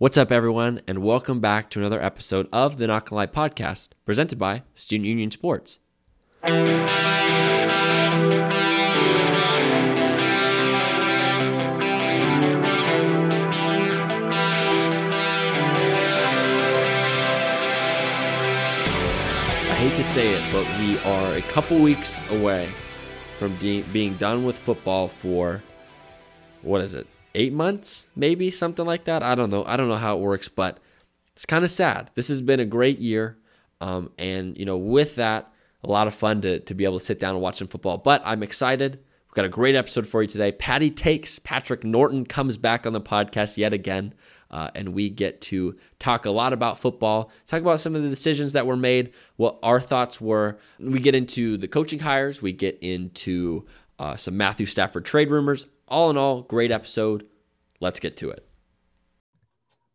What's up, everyone, and welcome back to another episode of the Not Gonna Lie podcast, presented by Student Union Sports. I hate to say it, but we are a couple weeks away from de- being done with football for what is it? Eight months, maybe something like that. I don't know. I don't know how it works, but it's kind of sad. This has been a great year, um, and you know, with that, a lot of fun to to be able to sit down and watch some football. But I'm excited. We've got a great episode for you today. Patty takes Patrick Norton comes back on the podcast yet again. Uh, and we get to talk a lot about football, talk about some of the decisions that were made, what our thoughts were. We get into the coaching hires, we get into uh, some Matthew Stafford trade rumors. All in all, great episode. Let's get to it.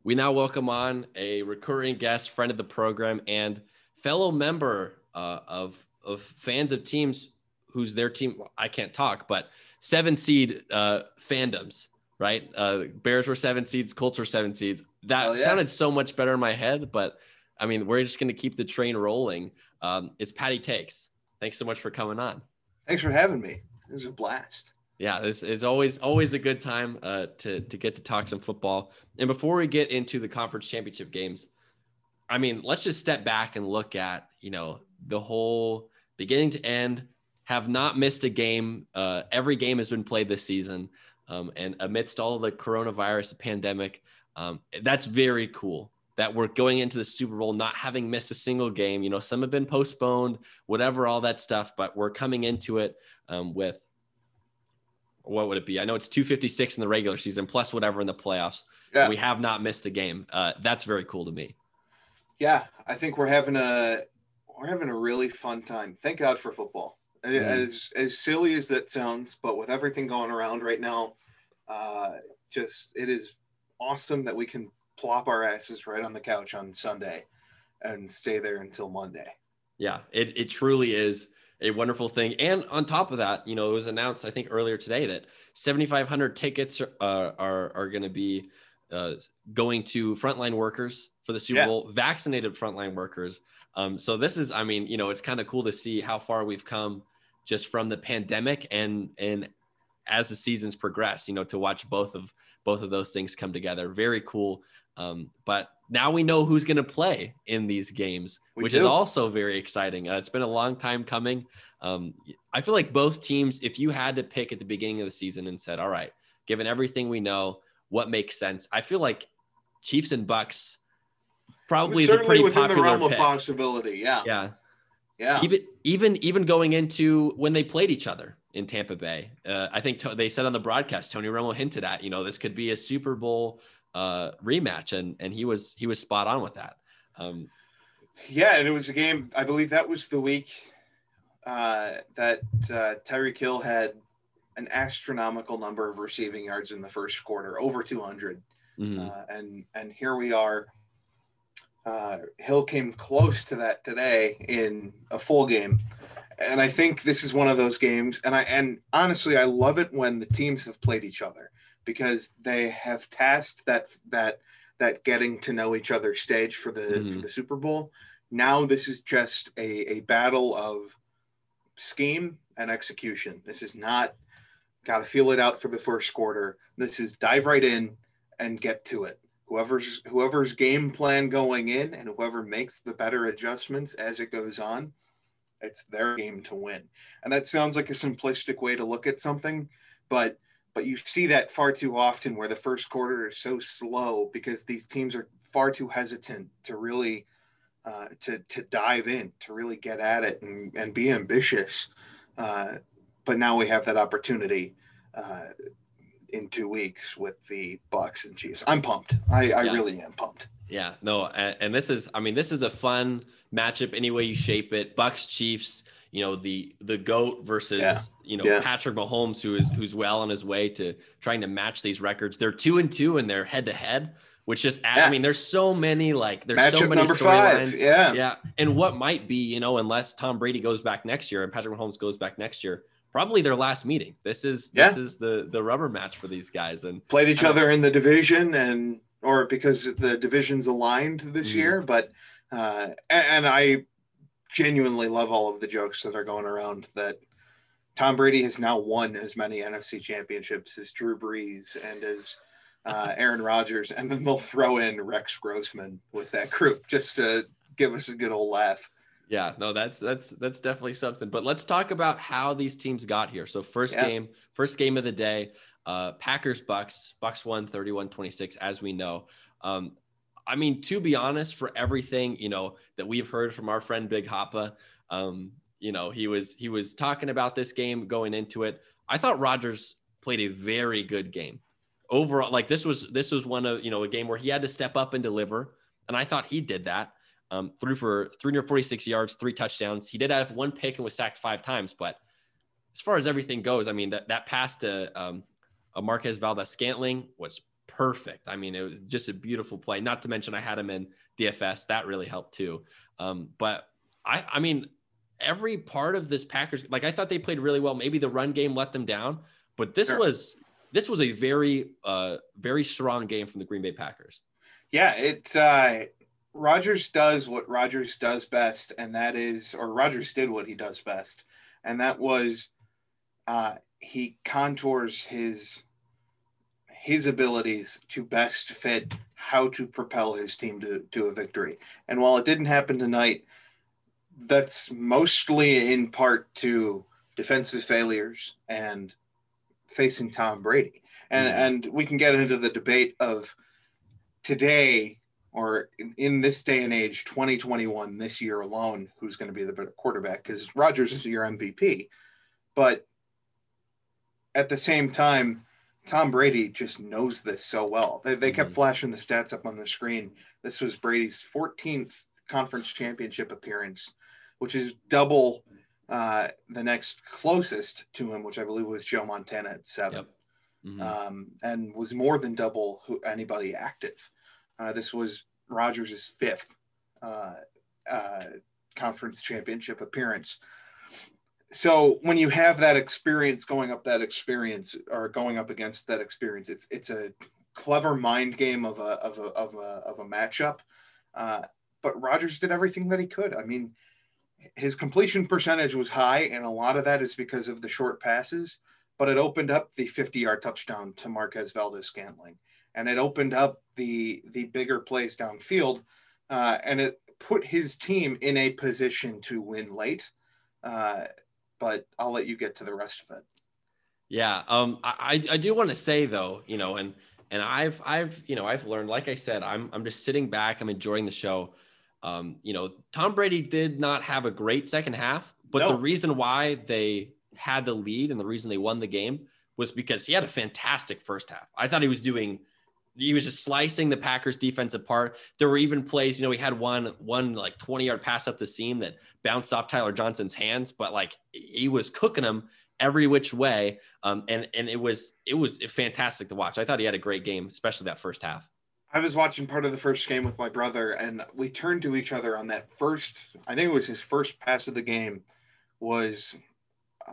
We now welcome on a recurring guest, friend of the program, and fellow member uh, of of fans of teams who's their team. I can't talk, but seven seed uh, fandoms right? Uh, Bears were seven seeds, Colts were seven seeds. That yeah. sounded so much better in my head, but I mean, we're just going to keep the train rolling. Um, it's Patty Takes. Thanks so much for coming on. Thanks for having me. This is a blast. Yeah, this is always always a good time uh, to to get to talk some football. And before we get into the conference championship games, I mean, let's just step back and look at you know the whole beginning to end. Have not missed a game. Uh, every game has been played this season. Um, and amidst all the coronavirus pandemic, um, that's very cool that we're going into the Super Bowl not having missed a single game. You know, some have been postponed, whatever, all that stuff, but we're coming into it um, with what would it be? I know it's 256 in the regular season plus whatever in the playoffs. Yeah. We have not missed a game. Uh, that's very cool to me. Yeah, I think we're having a we're having a really fun time. Thank God for football. Mm. As as silly as that sounds, but with everything going around right now, uh, just it is awesome that we can plop our asses right on the couch on Sunday and stay there until Monday. Yeah, it, it truly is a wonderful thing. And on top of that, you know, it was announced, I think earlier today that 7,500 tickets are, are, are going to be uh, going to frontline workers for the Super yeah. Bowl, vaccinated frontline workers. Um, so this is, I mean, you know, it's kind of cool to see how far we've come just from the pandemic and, and as the seasons progress, you know, to watch both of both of those things come together. Very cool. Um, but now we know who's going to play in these games, we which do. is also very exciting. Uh, it's been a long time coming. Um, I feel like both teams, if you had to pick at the beginning of the season and said, all right, given everything we know, what makes sense? I feel like Chiefs and Bucks probably is a pretty within popular the realm pick. of possibility. Yeah. Yeah. Yeah. Even even even going into when they played each other in Tampa Bay. Uh, I think to- they said on the broadcast, Tony Romo hinted at, you know, this could be a Super Bowl uh, rematch, and and he was he was spot on with that. Um, yeah, and it was a game. I believe that was the week uh, that uh, Tyreek Hill had an astronomical number of receiving yards in the first quarter, over 200, mm-hmm. uh, and and here we are. Uh, Hill came close to that today in a full game and I think this is one of those games. And I and honestly, I love it when the teams have played each other because they have passed that that that getting to know each other stage for the mm-hmm. for the Super Bowl. Now this is just a, a battle of scheme and execution. This is not got to feel it out for the first quarter. This is dive right in and get to it. Whoever's whoever's game plan going in and whoever makes the better adjustments as it goes on it's their game to win. And that sounds like a simplistic way to look at something, but but you see that far too often where the first quarter is so slow because these teams are far too hesitant to really uh, to to dive in, to really get at it and, and be ambitious. Uh, but now we have that opportunity uh, in two weeks with the Bucks and Chiefs. I'm pumped. I, I yeah. really am pumped. Yeah, no, and, and, this is, I mean, this is a fun matchup any way you shape it. Bucks, Chiefs, you know, the the goat versus yeah. you know yeah. Patrick Mahomes, who is who's well on his way to trying to match these records. They're two and two and they're head to head, which just yeah. I mean, there's so many like there's matchup so many storylines. Yeah, yeah, and what might be, you know, unless Tom Brady goes back next year and Patrick Mahomes goes back next year, probably their last meeting. This is this is the the rubber match for these guys and played each other in the division and or because the divisions aligned this Mhm. year, but uh, and, and I genuinely love all of the jokes that are going around that Tom Brady has now won as many NFC championships as Drew Brees and as uh, Aaron Rodgers, and then they'll throw in Rex Grossman with that group just to give us a good old laugh. Yeah, no, that's that's that's definitely something. But let's talk about how these teams got here. So first Yeah. game, first game of the day, uh Packers Bucks. Bucks won 31-26 as we know. Um I mean, to be honest, for everything, you know, that we've heard from our friend Big Hoppa, um, you know, he was he was talking about this game going into it. I thought Rodgers played a very good game. Overall, like this was this was one of, you know, a game where he had to step up and deliver, and I thought he did that um, threw for 346 yards, three touchdowns. He did have one pick and was sacked five times. But as far as everything goes, I mean, that, that pass to um, Marquez Valdes Scantling was perfect. I mean, it was just a beautiful play. Not to mention, I had him in DFS. That really helped too. Um, but I, I mean, every part of this Packers, like I thought they played really well. Maybe the run game let them down, but this Sure. was this was a very, uh, very strong game from the Green Bay Packers. Yeah, it uh Rodgers does what Rodgers does best, and that is, or Rodgers did what he does best, and that was uh he contours his his abilities to best fit how to propel his team to, to a victory. And while it didn't happen tonight, that's mostly in part to defensive failures and facing Tom Brady. And Mhm. and we can get into the debate of today or in, in this day and age 2021 this year alone who's going to be the better quarterback because Rodgers is your MVP. But at the same time, Tom Brady just knows this so well. They, they kept Mhm. flashing the stats up on the screen. This was Brady's 14th conference championship appearance, which is double uh, the next closest to him, which I believe was Joe Montana at seven Yep. Mhm. um, and was more than double who anybody active. Uh, this was Rodgers' fifth uh, uh, conference championship appearance. So when you have that experience going up that experience or going up against that experience, it's it's a clever mind game of a of a of a, of a matchup. Uh, but Rodgers did everything that he could. I mean, his completion percentage was high, and a lot of that is because of the short passes but it opened up the 50 yard touchdown to Marquez Valdes Scantling. And it opened up the the bigger plays downfield. Uh, and it put his team in a position to win late. Uh, but I'll let you get to the rest of it. Yeah, um, I I do want to say though, you know, and and I've I've you know I've learned, like I said, I'm I'm just sitting back, I'm enjoying the show. Um, you know, Tom Brady did not have a great second half, but the reason why they had the lead and the reason they won the game was because he had a fantastic first half. I thought he was doing he was just slicing the Packers defense apart. There were even plays, you know, he had one one like 20 yard pass up the seam that bounced off Tyler Johnson's hands, but like he was cooking them every which way. Um, and and it was it was fantastic to watch. I thought he had a great game, especially that first half. I was watching part of the first game with my brother, and we turned to each other on that first. I think it was his first pass of the game, was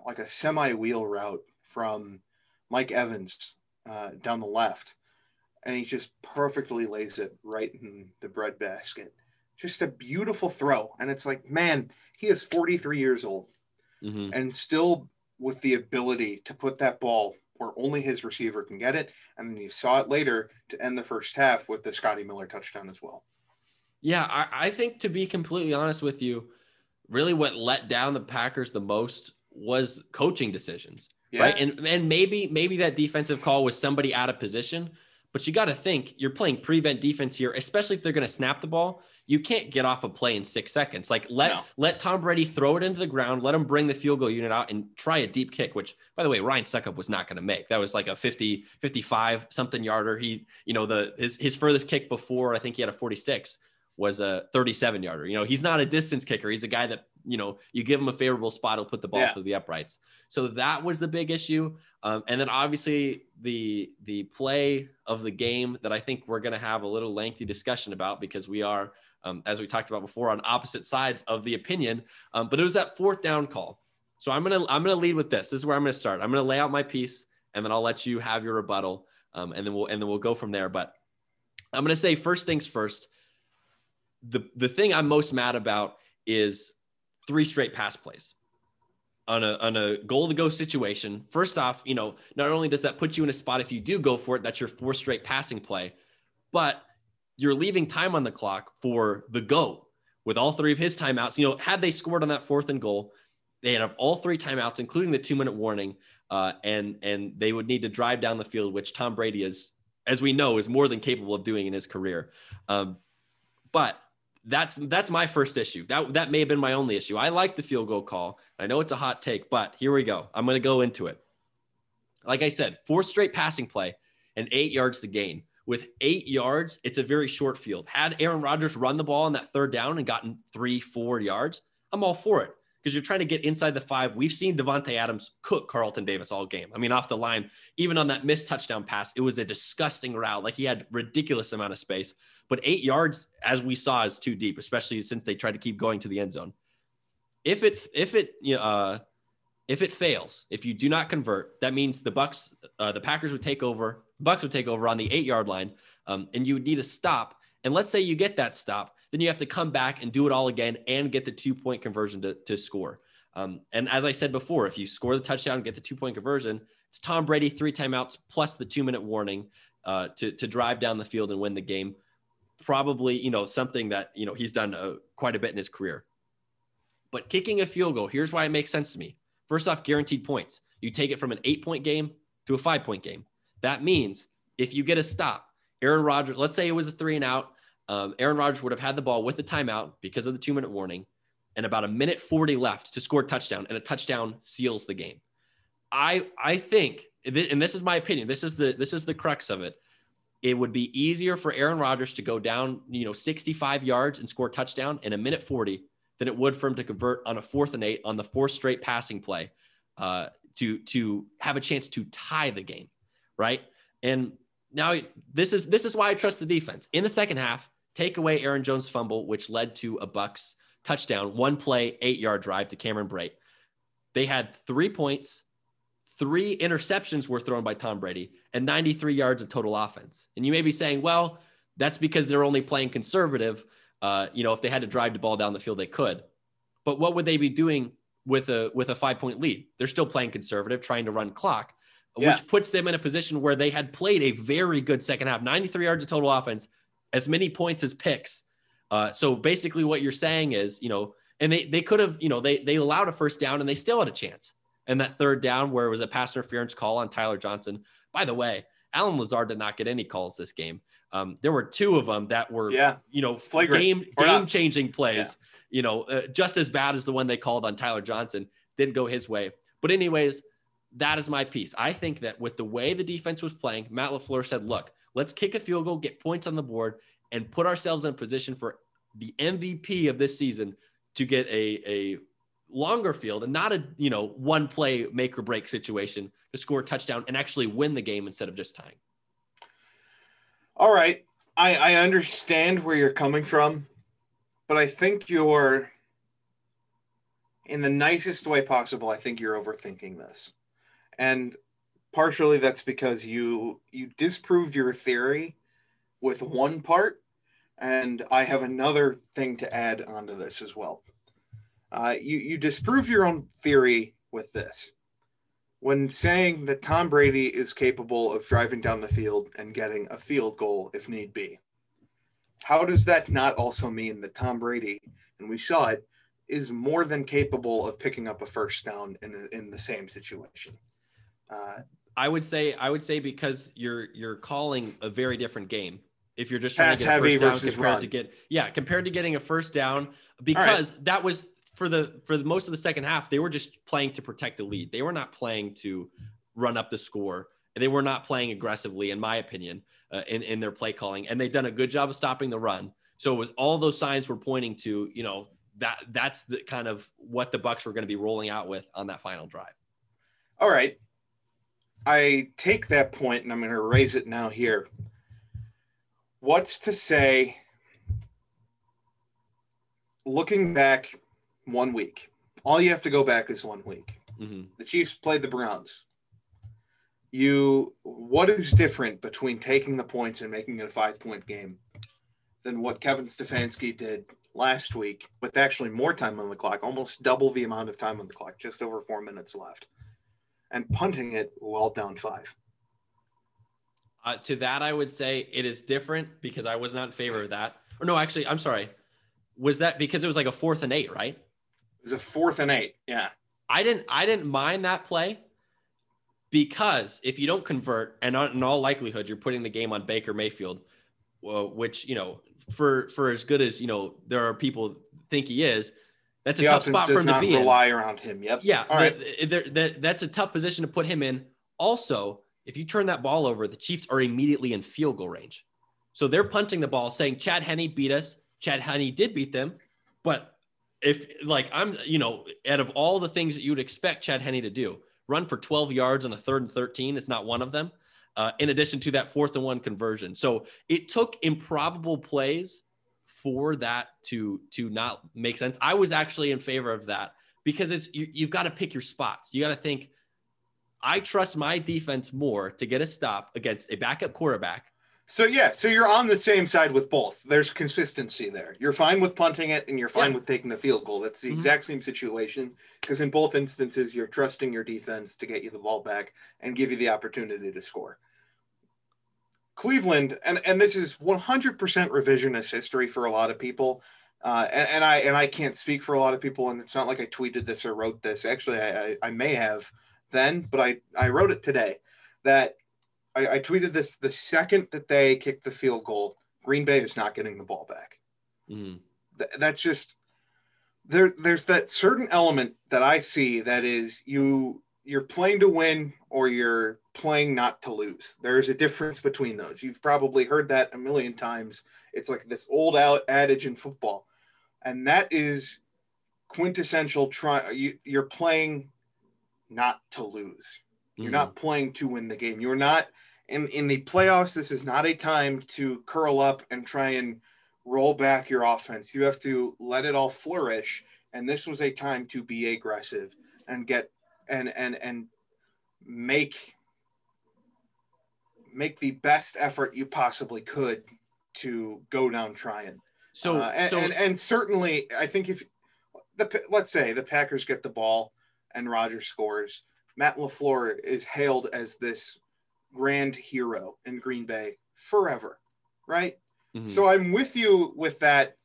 like a semi wheel route from Mike Evans uh, down the left, and he just perfectly lays it right in the bread basket. Just a beautiful throw, and it's like, man, he is 43 years old Mhm. and still with the ability to put that ball where only his receiver can get it. And then you saw it later to end the first half with the Scotty Miller touchdown as well. Yeah, I, I think to be completely honest with you, really what let down the Packers the most was coaching decisions. Yeah. Right. And and maybe maybe that defensive call was somebody out of position, but you got to think you're playing prevent defense here, especially if they're going to snap the ball. You can't get off a play in six seconds. Like let No. let Tom Brady throw it into the ground, let him bring the field goal unit out and try a deep kick, which by the way, Ryan Succop was not going to make. That was like a 50, 55 something yarder. He, you know, the his his furthest kick before I think he had a 46 was a 37 yarder. You know, he's not a distance kicker. He's a guy that, you know, you give him a favorable spot, he'll put the ball Yeah. through the uprights. So that was the big issue. Um, and then obviously the the play of the game that I think we're going to have a little lengthy discussion about because we are, um, as we talked about before, on opposite sides of the opinion. Um, but it was that fourth down call. So I'm gonna I'm gonna lead with this. This is where I'm gonna start. I'm gonna lay out my piece, and then I'll let you have your rebuttal, um, and then we'll and then we'll go from there. But I'm going to say first things first. The the thing I'm most mad about is three straight pass plays on a on a goal to go situation. First off, you know, not only does that put you in a spot if you do go for it, that's your fourth straight passing play, but you're leaving time on the clock for the go with all three of his timeouts. You know, had they scored on that fourth and goal, they had all three timeouts, including the two minute warning, uh, and and they would need to drive down the field, which Tom Brady is, as we know, is more than capable of doing in his career. Um, but that's that's my first issue. That that may have been my only issue. I like the field goal call. I know it's a hot take, but here we go. I'm going to go into it. Like I said, four straight passing play and eight yards to gain. With eight yards, it's a very short field. Had Aaron Rodgers run the ball on that third down and gotten three, four yards, I'm all for it because you're trying to get inside the five. We've seen Davante Adams cook Carlton Davis all game. I mean, off the line, even on that missed touchdown pass, it was a disgusting route. Like he had ridiculous amount of space. But eight yards, as we saw, is too deep, especially since they tried to keep going to the end zone. If it if it you know, uh, if it fails, if you do not convert, that means the Bucks, uh, the Packers would take over. Bucks would take over on the eight yard line, um, and you would need a stop. And let's say you get that stop, then you have to come back and do it all again and get the two point conversion to, to score. Um, and as I said before, if you score the touchdown, and get the two point conversion, it's Tom Brady three timeouts plus the two minute warning uh, to to drive down the field and win the game. Probably, you know, something that you know he's done uh, quite a bit in his career. But kicking a field goal, here's why it makes sense to me. First off, guaranteed points. You take it from an eight point game to a five point game. That means if you get a stop, Aaron Rodgers, let's say it was a three and out, um, Aaron Rodgers would have had the ball with the timeout because of the two minute warning and about a minute 40 left to score a touchdown, and a touchdown seals the game. I I think, and this is my opinion. This is the this is the crux of it. It would be easier for Aaron Rodgers to go down, you know, 65 yards and score a touchdown in a minute 40 than it would for him to convert on a fourth and eight on the fourth straight passing play uh, to to have a chance to tie the game, right? And now this is this is why I trust the defense. In the second half, take away Aaron Jones' fumble, which led to a Bucks touchdown, one play, eight yard drive to Cameron Brate. They had three points, three interceptions were thrown by Tom Brady, and 93 yards of total offense. And you may be saying, well, that's because they're only playing conservative. Uh, you know, if they had to drive the ball down the field, they could. But what would they be doing with a with a five point lead? They're still playing conservative, trying to run clock, yeah. which puts them in a position where they had played a very good second half, 93 yards of total offense, as many points as picks. Uh, so basically, what you're saying is, you know, and they they could have, you know, they they allowed a first down and they still had a chance. And that third down, where it was a pass interference call on Tyler Johnson. By the way, Allen Lazard did not get any calls this game. Um, there were two of them that were, yeah, you know, Flagrant. game game changing plays. Yeah. You know, uh, just as bad as the one they called on Tyler Johnson. Didn't go his way. But anyways, that is my piece. I think that with the way the defense was playing, Matt LaFleur said, "Look, Let's kick a field goal, get points on the board, and put ourselves in a position for the MVP of this season to get a, a longer field and not a you know one play make or break situation to score a touchdown and actually win the game instead of just tying. All right. I, I understand where you're coming from, but I think you're in the nicest way possible. I think you're overthinking this. And partially that's because you you disproved your theory with one part and i have another thing to add onto this as well uh, you you disprove your own theory with this when saying that tom brady is capable of driving down the field and getting a field goal if need be how does that not also mean that tom brady and we saw it is more than capable of picking up a first down in, in the same situation uh, I would say I would say because you're you're calling a very different game. If you're just trying Pass to get a first down compared run. to get yeah compared to getting a first down because right. that was for the for the most of the second half they were just playing to protect the lead. They were not playing to run up the score. And they were not playing aggressively, in my opinion, uh, in in their play calling, and they've done a good job of stopping the run. So it was all those signs were pointing to you know that that's the kind of what the Bucks were going to be rolling out with on that final drive. All right, I take that point and I'm going to raise it now here. What's to say, looking back one week, all you have to go back is one week. Mm-hmm. The Chiefs played the Browns. you what is different between taking the points and making it a five point game than what Kevin Stefanski did last week with actually more time on the clock, almost double the amount of time on the clock, just over four minutes left, and punting it while down five. Uh, to that, I would say it is different because I was not in favor of that. Or no, actually, I'm sorry. Was that because it was like a fourth and eight, right? It was a fourth and eight. Yeah. I didn't. I didn't mind that play because if you don't convert, and in all likelihood, you're putting the game on Baker Mayfield, which you know, for for as good as you know, there are people think he is. That's a the tough spot for him to be rely in. around him. Yep. Yeah, All right. the- the- that's a tough position to put him in. Also, if you turn that ball over, the Chiefs are immediately in field goal range. So they're punting the ball, saying Chad Henne beat us. Chad Henne did beat them, but if like I'm, you know, out of all the things that you would expect Chad Henne to do, run for 12 yards on a third and 13, it's not one of them. Uh, in addition to that fourth and one conversion, so it took improbable plays for that to to not make sense. I was actually in favor of that because it's you, you've got to pick your spots. You got to think. I trust my defense more to get a stop against a backup quarterback. So yeah, so you're on the same side with both. There's consistency there. You're fine with punting it and you're fine Yeah. with taking the field goal. That's the Mhm. exact same situation because in both instances you're trusting your defense to get you the ball back and give you the opportunity to score. Cleveland and and this is 100% revisionist history for a lot of people. Uh, and, and I and I can't speak for a lot of people, and it's not like I tweeted this or wrote this. Actually, I, I, I may have then, but I, I wrote it today that I, I tweeted this the second that they kicked the field goal, Green Bay is not getting the ball back. Mm. Th- that's just there. There's that certain element that I see that is you you're playing to win or you're playing not to lose. There's a difference between those. You've probably heard that a million times. It's like this old out adage in football, and that is quintessential. Try you, you're playing not to lose. You're Mhm. not playing to win the game. You're not in in the playoffs. This is not a time to curl up and try and roll back your offense. You have to let it all flourish. And this was a time to be aggressive and get and and and make make the best effort you possibly could to go down trying. So, Uh, and, so and and certainly, I think if the let's say the Packers get the ball and Rodgers scores, Matt Lafleur is hailed as this grand hero in Green Bay forever, right? mhm. So I'm with you with that.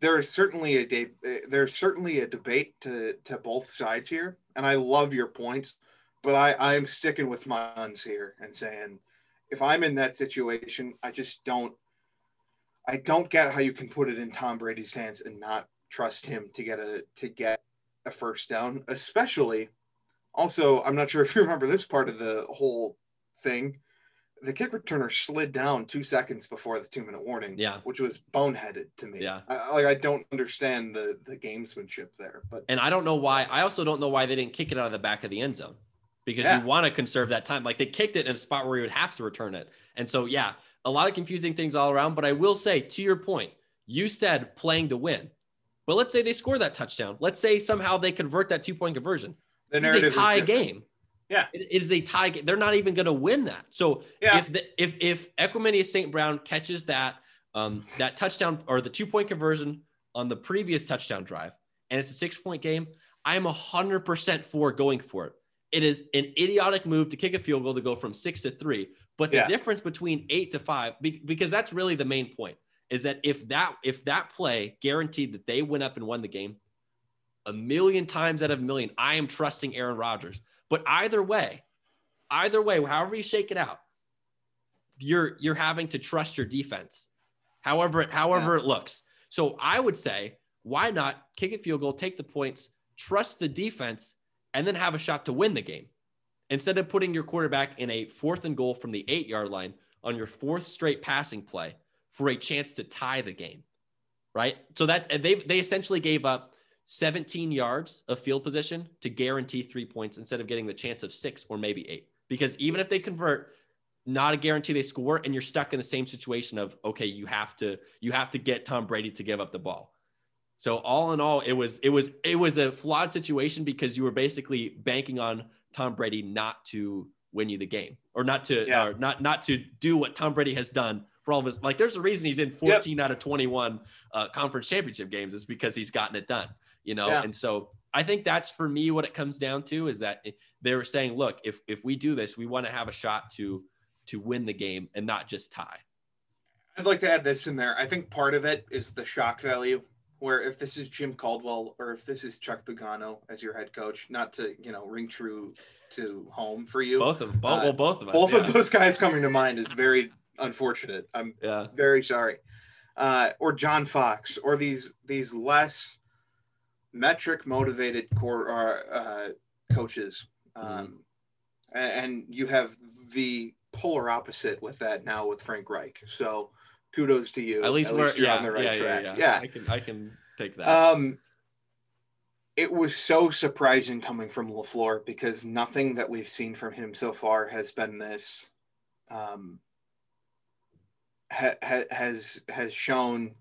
There is certainly a de- there's certainly a debate to to both sides here, and I love your points, but I I'm sticking with my guns here and saying if I'm in that situation, I just don't I don't get how you can put it in Tom Brady's hands and not trust him to get a to get a first down, especially also I'm not sure if you remember this part of the whole thing. The kick returner slid down two seconds before the two minute warning, Yeah. which was boneheaded to me. Yeah. I, like I don't understand the the gamesmanship there, but and I don't know why. I also don't know why they didn't kick it out of the back of the end zone because Yeah. you want to conserve that time. Like they kicked it in a spot where you would have to return it. And so, yeah, a lot of confusing things all around. But I will say, to your point, you said playing to win. But let's say they score that touchdown. Let's say somehow they convert that two point conversion. The It's narrative a tie game. Yeah. It- it is a tie game. They're not even going to win that. So Yeah. if the, if if Equanimeous St. Brown catches that um that touchdown or the two point conversion on the previous touchdown drive and it's a six point game, I am hundred percent for going for it. It is an idiotic move to kick a field goal to go from six to three, but the Yeah. difference between eight to five, because that's really the main point, is that if that if that play guaranteed that they went up and won the game, a million times out of a million, I am trusting Aaron Rodgers. But either way, either way, however you shake it out, you're you're having to trust your defense, however however it looks. So I would say, why not kick a field goal, take the points, trust the defense, and then have a shot to win the game, instead of putting your quarterback in a fourth and goal from the eight yard line on your fourth straight passing play for a chance to tie the game, right? So that's they they essentially gave up 17 yards of field position to guarantee three points instead of getting the chance of six or maybe eight. Because even if they convert, not a guarantee they score, and you're stuck in the same situation of okay, you have to you have to get Tom Brady to give up the ball. So all in all, it was it was it was a flawed situation because you were basically banking on Tom Brady not to win you the game. or not to Yeah. or not not to do what Tom Brady has done for all of his like there's a reason he's in 14 out of 21 uh, conference championship games is because he's gotten it done you know Yeah. and so I think that's for me what it comes down to is that they were saying look if if we do this we want to have a shot to to win the game and not just tie I'd like to add this in there. I think part of it is the shock value, where if this is Jim Caldwell or if this is Chuck Pagano as your head coach, not to you know ring true to home for you, both of them both, Uh, well both of us both yeah. of those guys coming to mind is very unfortunate. I'm yeah very sorry. Uh, or John Fox, or these these less metric motivated core uh, uh, coaches, um, a- and, you have the polar opposite with that now with Frank Reich. So kudos to you. at least we're you're yeah, on the right yeah, track. yeah, Yeah. I can I can take that Um, it was so surprising coming from Lafleur because nothing that we've seen from him so far has been this. Um, ha- ha- has has shown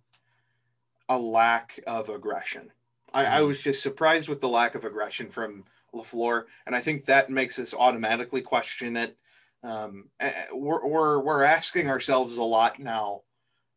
a lack of aggression. I, I Mhm. was just surprised with the lack of aggression from Lafleur, and I think that makes us automatically question it. Um, eh, we're, we're we're asking ourselves a lot now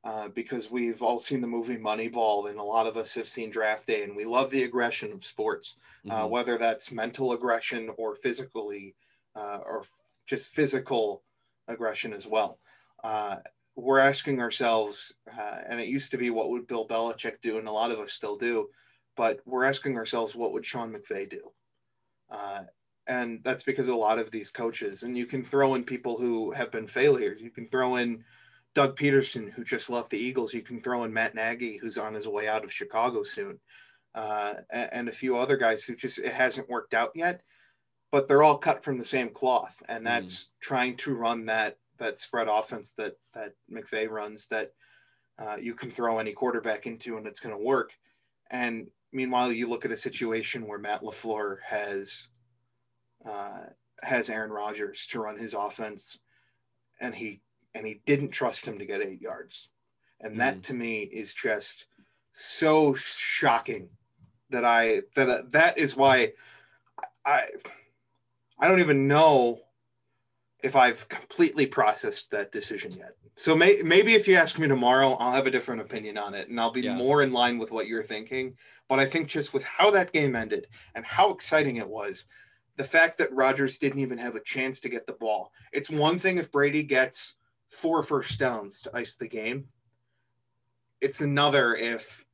uh, because we've all seen the movie Moneyball, and a lot of us have seen Draft Day, and we love the aggression of sports, uh, Mhm. whether that's mental aggression or physically, uh, or just physical aggression as well. Uh, we're asking ourselves, uh, and it used to be, what would Bill Belichick do, and a lot of us still do, but we're asking ourselves, what would Sean McVay do? Uh, and that's because a lot of these coaches, and you can throw in people who have been failures. You can throw in Doug Pederson, who just left the Eagles. You can throw in Matt Nagy, who's on his way out of Chicago soon, uh, and a few other guys who just it hasn't worked out yet. But they're all cut from the same cloth, and that's trying to run that that spread offense that that McVay runs that uh, you can throw any quarterback into and it's going to work. And meanwhile, you look at a situation where Matt Lafleur has uh, has Aaron Rodgers to run his offense, and he and he didn't trust him to get eight yards, and that Mhm. to me is just so shocking that I that that is why I I don't even know if I've completely processed that decision yet. So may, maybe if you ask me tomorrow, I'll have a different opinion on it and I'll be Yeah. more in line with what you're thinking. But I think just with how that game ended and how exciting it was, the fact that Rodgers didn't even have a chance to get the ball. It's one thing if Brady gets four first downs to ice the game. It's another if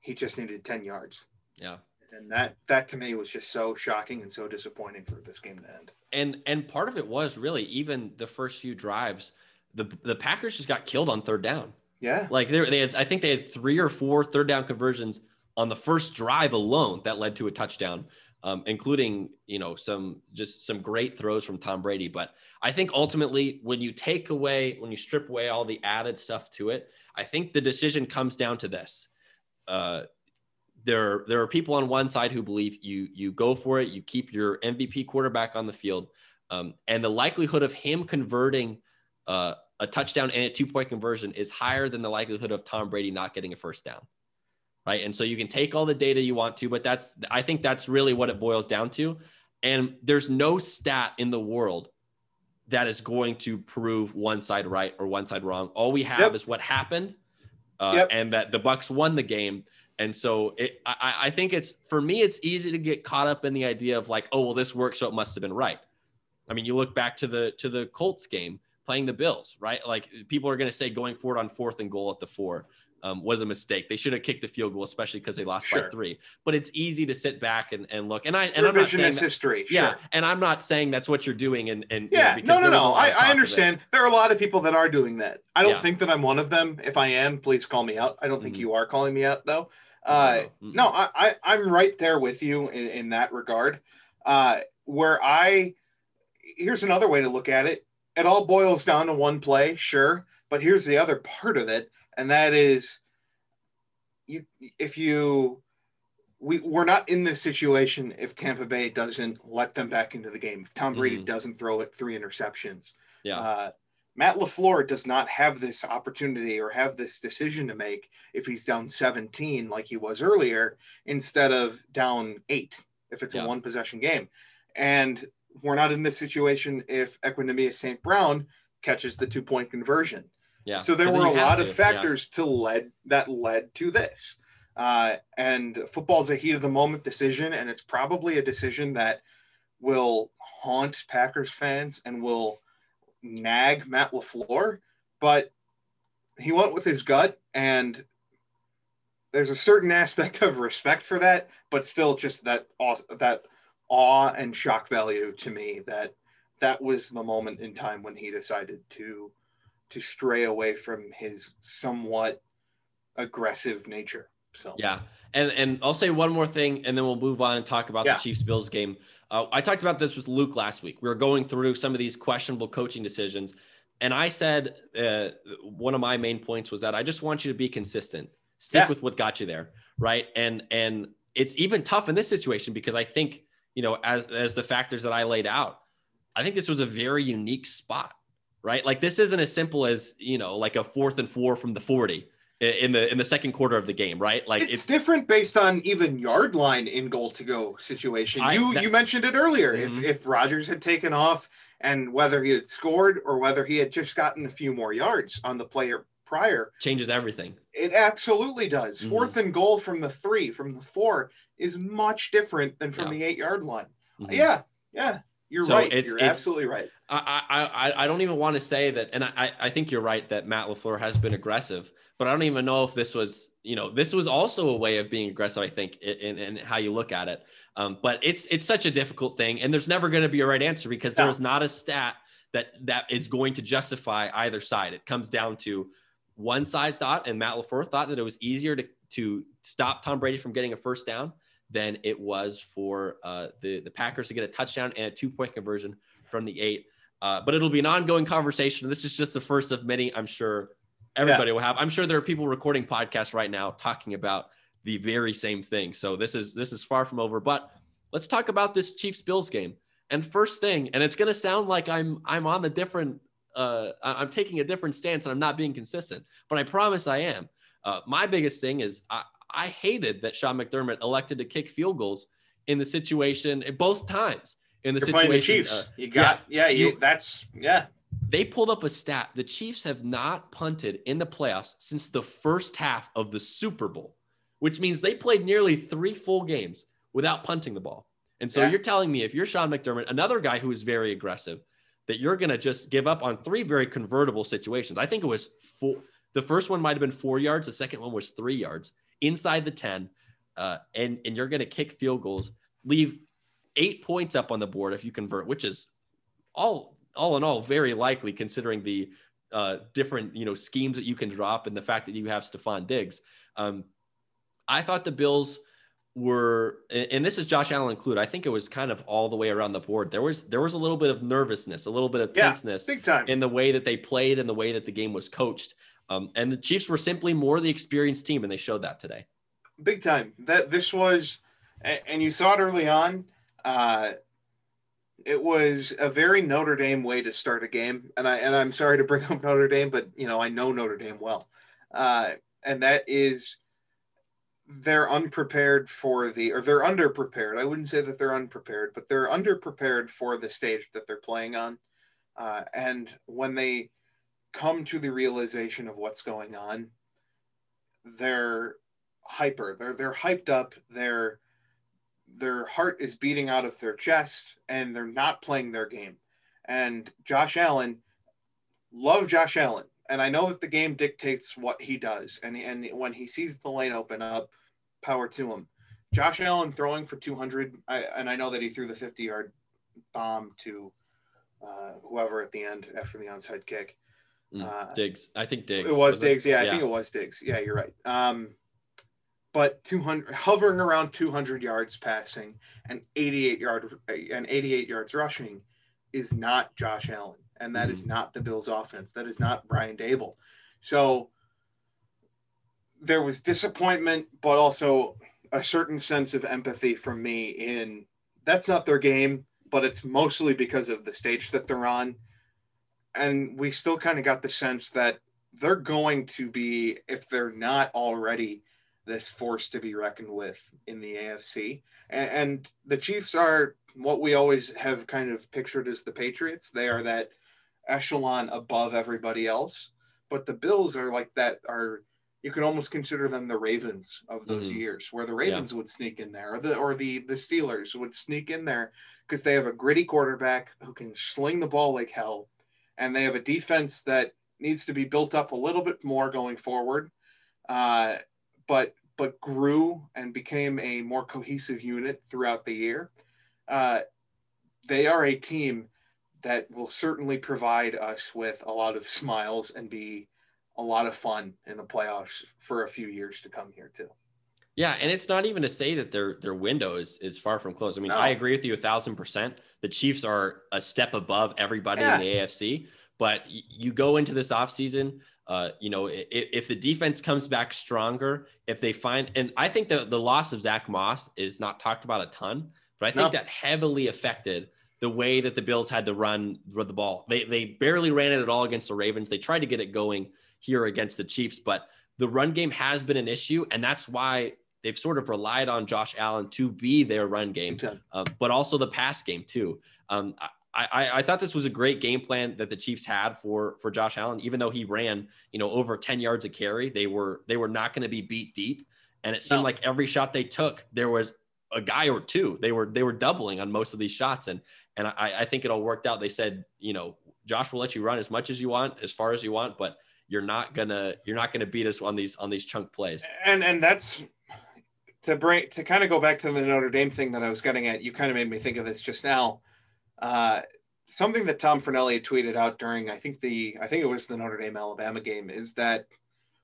he just needed 10 yards. yeah And that that to me was just so shocking and so disappointing for this game to end. and and part of it was really even the first few drives the the packers just got killed on third down Yeah. like they, they had i think they had three or four third down conversions on the first drive alone that led to a touchdown um, including you know some just some great throws from tom brady. But i think ultimately when you take away when you strip away all the added stuff to it i think the decision comes down to this. Uh, there there are people on one side who believe you you go for it, you keep your MVP quarterback on the field, um, and the likelihood of him converting uh, a touchdown and a two point conversion is higher than the likelihood of Tom Brady not getting a first down, right? And so you can take all the data you want to, but that's I think that's really what it boils down to. And there's no stat in the world that is going to prove one side right or one side wrong. All we have Yep. is what happened, uh, Yep. and that the Bucks won the game. And so it, I, I think it's for me, it's easy to get caught up in the idea of like, oh, well, this worked, so it must have been right. I mean, you look back to the to the Colts game playing the Bills, right? Like people are going to say going forward on fourth and goal at the four um, was a mistake. They should have kicked the field goal, especially because they lost by three. But it's easy to sit back and, and look. And I and I'm not saying that, history. yeah, Sure. and I'm not saying that's what you're doing. And and you know, Yeah, because no, no, there was a no. I, I understand. There are a lot of people that are doing that. I don't Yeah. think that I'm one of them. If I am, please call me out. I don't think Mhm. you are calling me out, though. Uh, no, I, I, I'm right there with you in, in that regard. Uh, where I, here's another way to look at it. It all boils down to one play, sure. But here's the other part of it, and that is, you if you, we we're not in this situation if Tampa Bay doesn't let them back into the game. If Tom Brady Mhm. doesn't throw it three interceptions, Yeah. uh, Matt LaFleur does not have this opportunity or have this decision to make if he's down 17 like he was earlier instead of down eight if it's Yeah. a one possession game. And we're not in this situation if Equanimeous St. Brown catches the two point conversion. Yeah. So there were a lot to, of yeah. factors to led that led to this. Uh, and football's a heat of the moment decision, and it's probably a decision that will haunt Packers fans and will nag Matt LaFleur. But he went with his gut, and there's a certain aspect of respect for that, but still just that awe, that awe and shock value to me that that was the moment in time when he decided to to stray away from his somewhat aggressive nature. So Yeah, and and I'll say one more thing, and then we'll move on and talk about Yeah. the Chiefs Bills game. Uh, I talked about this with Luke last week. We were going through some of these questionable coaching decisions, and I said uh, one of my main points was that I just want you to be consistent, stick Yeah. with what got you there, right? And and it's even tough in this situation because I think you know as as the factors that I laid out, I think this was a very unique spot, right? Like this isn't as simple as you know like a fourth and four from the forty in the in the second quarter of the game, right? Like it's, different based on even yard line in goal to go situation. I- you that- you mentioned it earlier. Mhm. If if Rodgers had taken off and whether he had scored or whether he had just gotten a few more yards on the player prior, changes everything. it absolutely does. Mhm. Fourth and goal from the three, from the four is much different than from Yeah. the eight yard line. Mhm. Yeah, yeah. You're So right. it's- You're it's- absolutely right. I, I, I- don't even want to say that, and I, I think you're right that Matt Lafleur has been aggressive, but I don't even know if this was, you know, this was also a way of being aggressive. I think in, in, in how you look at it, um, but it's it's such a difficult thing, and there's never going to be a right answer because No. there's not a stat that that is going to justify either side. It comes down to one side thought, and Matt Lafleur thought that it was easier to to stop Tom Brady from getting a first down than it was for uh, the the Packers to get a touchdown and a two point conversion from the eight. Uh, but it'll be an ongoing conversation. This is just the first of many. I'm sure everybody will have. I'm sure there are people recording podcasts right now talking about the very same thing. So this is this is far from over. But let's talk about this Chiefs Bills game. And first thing, and it's going to sound like I'm I'm on the different. Uh, I'm taking a different stance and I'm not being consistent, but I promise I am. Uh, my biggest thing is I, I hated that Sean McDermott elected to kick field goals in the situation both times in the You're situation. the Chiefs. uh, you got yeah, you, You- that's yeah. they pulled up a stat. The Chiefs have not punted in the playoffs since the first half of the Super Bowl, which means they played nearly three full games without punting the ball. And so Yeah. you're telling me if you're Sean McDermott, another guy who is very aggressive, that you're going to just give up on three very convertible situations. I think it was four. The first one might have been four yards. The second one was three yards inside the 10. Uh, and, and you're going to kick field goals, leave eight points up on the board if you convert, which is all all in all very likely considering the uh, different you know schemes that you can drop and the fact that you have Stefon Diggs. Um, I thought the Bills were, and this is Josh Allen included. I think it was kind of all the way around the board. There was there was a little bit of nervousness, a little bit of Yeah, tenseness Big time. in the way that they played and the way that the game was coached. Um, and the Chiefs were simply more the experienced team, and they showed that today. big time. That this was and you saw it early on uh it was a very notre dame way to start a game. And i and i'm sorry to bring up notre dame but you know i know notre dame well. Uh and that is they're unprepared for the or they're underprepared. I wouldn't say that they're unprepared but they're underprepared for the stage that they're playing on. Uh, and when they come to the realization of what's going on they're hyper. They're they're hyped up. Their their heart is beating out of their chest, and they're not playing their game. And Josh Allen, love Josh Allen, and I know that the game dictates what he does. And and when he sees the lane open up, power to him. Josh Allen throwing for 200, I, and I know that he threw the 50 yard bomb to uh, whoever at the end after the onside kick. Mm, Uh, Diggs, I think Diggs. it was wasn't Diggs. Yeah, I think it was Diggs. Yeah, you're right. Um, but 200 hovering around 200 yards passing and 88 yard and 88 yards rushing is not Josh Allen, and that is not the Bills' offense. That is not Brian Daboll. So there was disappointment, but also a certain sense of empathy from me in that's not their game, but it's mostly because of the stage that they're on. And we still kind of got the sense that they're going to be, if they're not already, this force to be reckoned with in the AFC. And, and the Chiefs are what we always have kind of pictured as the Patriots. They are that echelon above everybody else. But the Bills are like that are you can almost consider them the Ravens of those mm-hmm. years, where the Ravens yeah. would sneak in there, or the or the the Steelers would sneak in there because they have a gritty quarterback who can sling the ball like hell, and they have a defense that needs to be built up a little bit more going forward, uh, but but grew and became a more cohesive unit throughout the year. Uh, they are a team that will certainly provide us with a lot of smiles and be a lot of fun in the playoffs for a few years to come here too. Yeah, and it's not even to say that their their window is is far from close. I mean, no. I agree with you a thousand percent. The Chiefs are a step above everybody yeah. in the AFC. But you go into this offseason, uh, you know, if, if, the defense comes back stronger, if they find, and I think the, the loss of Zach Moss is not talked about a ton, but I think no. that heavily affected the way that the Bills had to run the ball. They, they barely ran it at all against the Ravens. They tried to get it going here against the Chiefs, but the run game has been an issue. And that's why they've sort of relied on Josh Allen to be their run game, uh, but also the pass game too. Um, I, I thought this was a great game plan that the Chiefs had for for Josh Allen. Even though he ran, you know, over 10 yards a carry, they were they were not going to be beat deep. And it seemed no. like every shot they took, there was a guy or two. They were they were doubling on most of these shots. And and I, I think it all worked out. They said, you know, Josh will let you run as much as you want, as far as you want, but you're not gonna you're not gonna beat us on these on these chunk plays. And and that's to bring to kind of go back to the Notre Dame thing that I was getting at. You kind of made me think of this just now uh, something that Tom Fornelli tweeted out during, I think the, I think it was the Notre Dame Alabama game, is that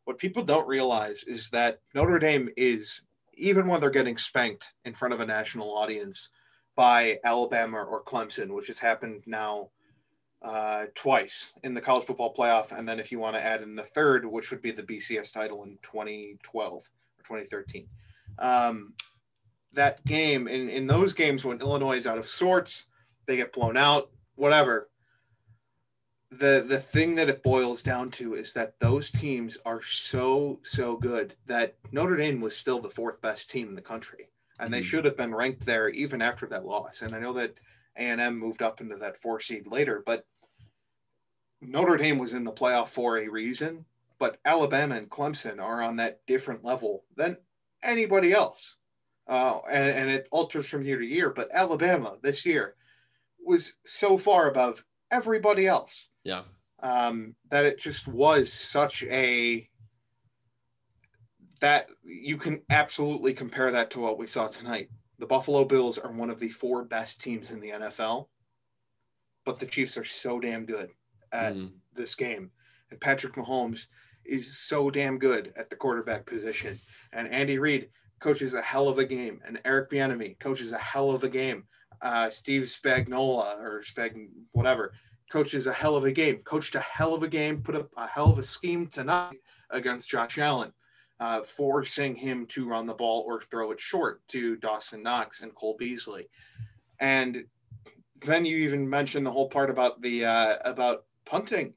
what people don't realize is that Notre Dame is even when they're getting spanked in front of a national audience by Alabama or Clemson, which has happened now uh, twice in the college football playoff, and then if you want to add in the third, which would be the BCS title in 2012 or 2013. Um, that game in in those games when Illinois is out of sorts they get blown out, whatever. The the thing that it boils down to is that those teams are so so good that Notre Dame was still the fourth best team in the country, and mm-hmm. they should have been ranked there even after that loss. And I know that A and M moved up into that four seed later, but Notre Dame was in the playoff for a reason. But Alabama and Clemson are on that different level than anybody else. Uh, and, and, it alters from year to year. But Alabama this year was so far above everybody else. Yeah. Um, that it just was such a that you can absolutely compare that to what we saw tonight. The Buffalo Bills are one of the four best teams in the NFL, but the Chiefs are so damn good at mm. this game. And Patrick Mahomes is so damn good at the quarterback position. And Andy Reid coaches a hell of a game. And Eric Bieniemy coaches a hell of a game uh, Steve Spagnola or Spag whatever coaches a hell of a game, coached a hell of a game, put up a hell of a scheme tonight against Josh Allen, uh, forcing him to run the ball or throw it short to Dawson Knox and Cole Beasley. And then you even mentioned the whole part about the uh, about punting.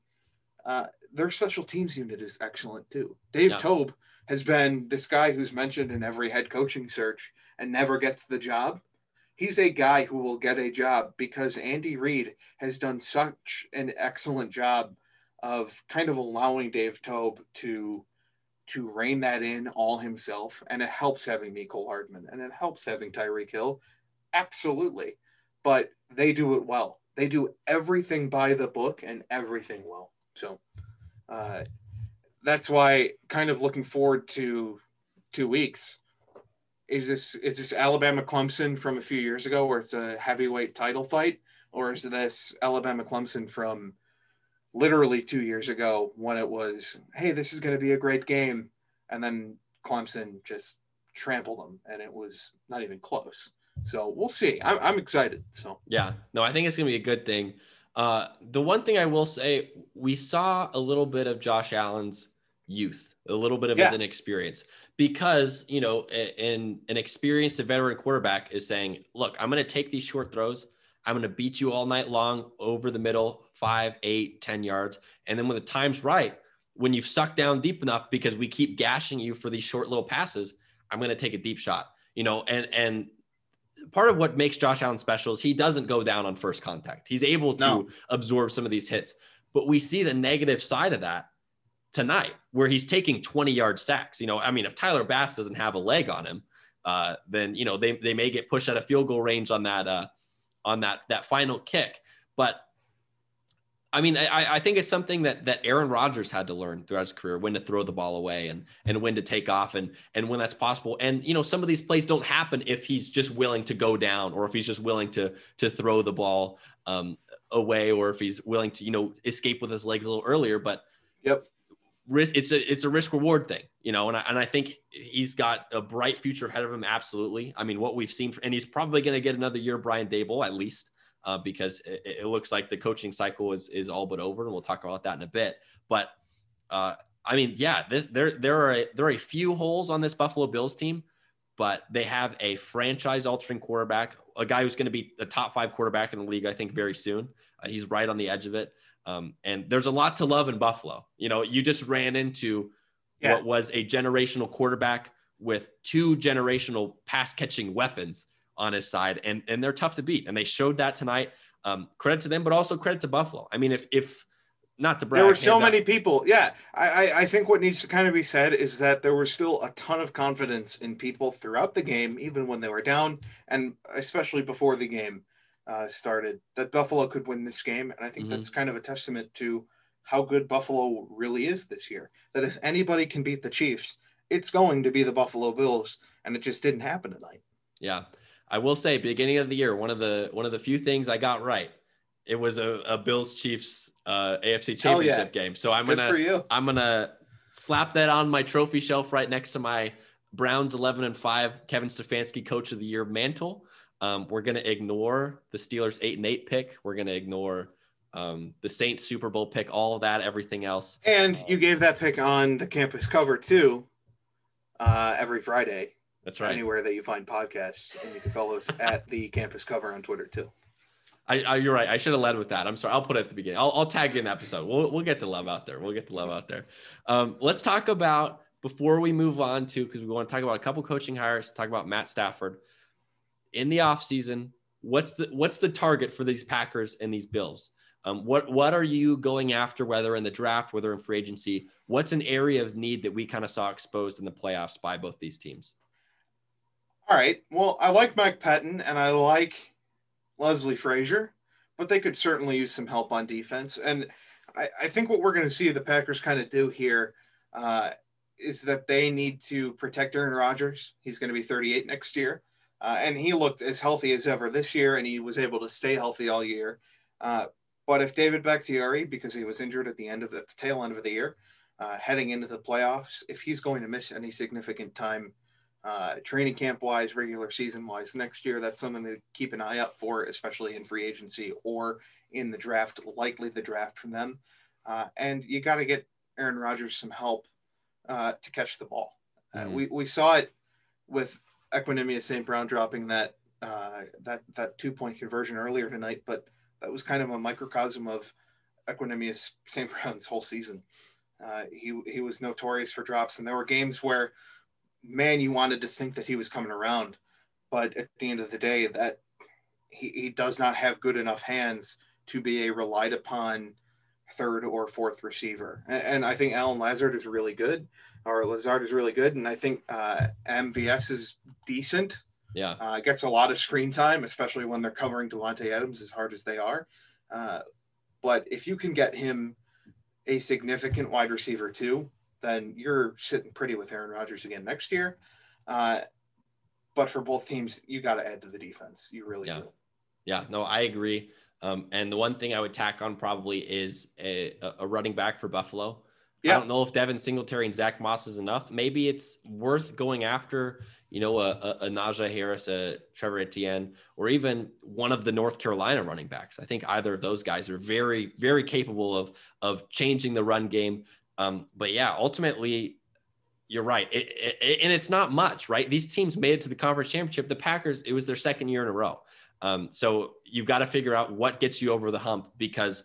Uh, their special teams unit is excellent too. Dave yeah. Toub has been this guy who's mentioned in every head coaching search and never gets the job he's a guy who will get a job because Andy Reid has done such an excellent job of kind of allowing Dave Toub to to rein that in all himself. And it helps having Mecole Hardman and it helps having Tyreek Hill. Absolutely. But they do it well. They do everything by the book and everything well. So uh, that's why kind of looking forward to two weeks is this is this Alabama Clemson from a few years ago where it's a heavyweight title fight, or is this Alabama Clemson from literally two years ago when it was, hey, this is going to be a great game, and then Clemson just trampled them, and it was not even close. So we'll see. I'm, I'm excited. So yeah, no, I think it's going to be a good thing. Uh, the one thing I will say, we saw a little bit of Josh Allen's youth, a little bit of yeah. his inexperience because you know an an experienced veteran quarterback is saying look i'm going to take these short throws i'm going to beat you all night long over the middle five eight ten yards and then when the time's right when you've sucked down deep enough because we keep gashing you for these short little passes, I'm going to take a deep shot. You know, and and part of what makes Josh Allen special is he doesn't go down on first contact. He's able to no. absorb some of these hits. But we see the negative side of that tonight, where he's taking 20 yard sacks. You know, I mean, if Tyler Bass doesn't have a leg on him, uh, then you know they they may get pushed out of field goal range on that uh, on that that final kick. But I mean, I, I think it's something that that Aaron Rodgers had to learn throughout his career when to throw the ball away and and when to take off and and when that's possible. And you know, some of these plays don't happen if he's just willing to go down or if he's just willing to to throw the ball um, away or if he's willing to you know escape with his legs a little earlier. But yep, risk it's a it's a risk reward thing, you know. And I and I think he's got a bright future ahead of him. Absolutely. I mean, what we've seen, and he's probably going to get another year, Brian Daboll at least uh, because it, it, looks like the coaching cycle is is all but over, and we'll talk about that in a bit. But uh, I mean, yeah, this, there there are a, there are a few holes on this Buffalo Bills team, but they have a franchise altering quarterback, a guy who's going to be the top five quarterback in the league, I think, very soon. Uh, he's right on the edge of it. Um, and there's a lot to love in Buffalo. You know, you just ran into yeah. what was a generational quarterback with two generational pass catching weapons on his side, and and they're tough to beat, and they showed that tonight. Um, credit to them, but also credit to Buffalo. I mean, if if not to brag, there were so many up. people. Yeah, I I think what needs to kind of be said is that there was still a ton of confidence in people throughout the game, even when they were down, and especially before the game uh, started, that Buffalo could win this game, and I think mm-hmm. that's kind of a testament to how good Buffalo really is this year. That if anybody can beat the Chiefs, it's going to be the Buffalo Bills, and it just didn't happen tonight. Yeah. I will say, beginning of the year, one of the one of the few things I got right, it was a, a Bills Chiefs uh, AFC Championship yeah. game. So I'm Good gonna I'm gonna slap that on my trophy shelf right next to my Browns 11 and five Kevin Stefanski Coach of the Year mantle. Um, we're gonna ignore the Steelers eight and eight pick. We're gonna ignore um, the Saints Super Bowl pick, all of that, everything else. And you gave that pick on the campus cover too, uh, every Friday. That's right. Anywhere that you find podcasts, and you can follow us at the campus cover on Twitter too. I, I, you're right. I should have led with that. I'm sorry. I'll put it at the beginning. I'll, I'll tag you an episode. We'll, we'll get the love out there. We'll get the love out there. Um, let's talk about before we move on to because we want to talk about a couple coaching hires. Talk about Matt Stafford in the off season. What's the what's the target for these Packers and these Bills? Um, what what are you going after, whether in the draft, whether in free agency? What's an area of need that we kind of saw exposed in the playoffs by both these teams? All right. Well, I like Mike Pettine and I like Leslie Frazier, but they could certainly use some help on defense. And I, I think what we're going to see the Packers kind of do here uh, is that they need to protect Aaron Rodgers. He's going to be 38 next year. Uh, and he looked as healthy as ever this year, and he was able to stay healthy all year. Uh, but if David Bakhtiari, because he was injured at the end of the, the tail end of the year, uh, heading into the playoffs, if he's going to miss any significant time uh, training camp wise, regular season wise next year. That's something to keep an eye out for, especially in free agency or in the draft, likely the draft from them. Uh, and you got to get Aaron Rodgers some help uh, to catch the ball. Uh, mm-hmm. we, we saw it with Equanimeous St. Brown dropping that uh, that that two point conversion earlier tonight, but that was kind of a microcosm of Equanimeous St. Brown's whole season. Uh, he he was notorious for drops, and there were games where man, you wanted to think that he was coming around, but at the end of the day, that he, he does not have good enough hands to be a relied upon third or fourth receiver. And, and I think Allen Lazard is really good, or Lazard is really good, and I think uh, MVS is decent. Yeah, uh, gets a lot of screen time, especially when they're covering Davante Adams as hard as they are. Uh, but if you can get him a significant wide receiver too, then you're sitting pretty with Aaron Rodgers again next year. Uh, but for both teams, you got to add to the defense. You really yeah. do. Yeah, no, I agree. Um, and the one thing I would tack on probably is a, a running back for Buffalo. Yeah. I don't know if Devin Singletary and Zach Moss is enough. Maybe it's worth going after, you know, a, a, a Najee Harris, a Trevor Etienne, or even one of the North Carolina running backs. I think either of those guys are very, very capable of of changing the run game, um, but yeah, ultimately, you're right. It, it, and it's not much, right? These teams made it to the conference championship. The Packers, it was their second year in a row. Um, so you've got to figure out what gets you over the hump because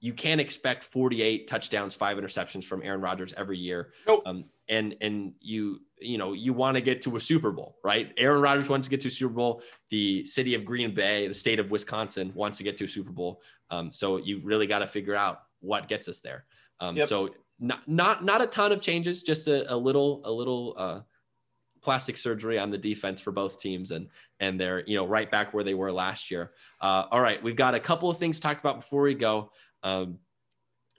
you can't expect 48 touchdowns, five interceptions from Aaron Rodgers every year. Nope. Um, and and you you know you want to get to a Super Bowl, right? Aaron Rodgers wants to get to a Super Bowl. The city of Green Bay, the state of Wisconsin, wants to get to a Super Bowl. Um, so you really got to figure out what gets us there. Um, yep. So not not not a ton of changes, just a, a little a little uh, plastic surgery on the defense for both teams, and and they're you know right back where they were last year. Uh, all right, we've got a couple of things to talk about before we go. Um,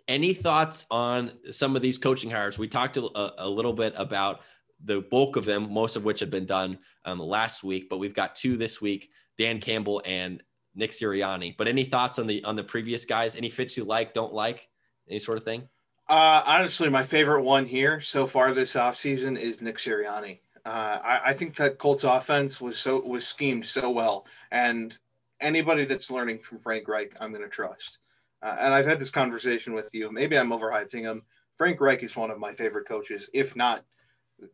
any thoughts on some of these coaching hires? We talked a, a, little bit about the bulk of them, most of which have been done um, last week, but we've got two this week: Dan Campbell and Nick Sirianni. But any thoughts on the on the previous guys? Any fits you like, don't like, any sort of thing? Uh, honestly, my favorite one here so far this offseason is Nick Sirianni. Uh, I, I, think that Colts offense was so was schemed so well, and anybody that's learning from Frank Reich, I'm going to trust. Uh, and I've had this conversation with you. Maybe I'm overhyping him. Frank Reich is one of my favorite coaches, if not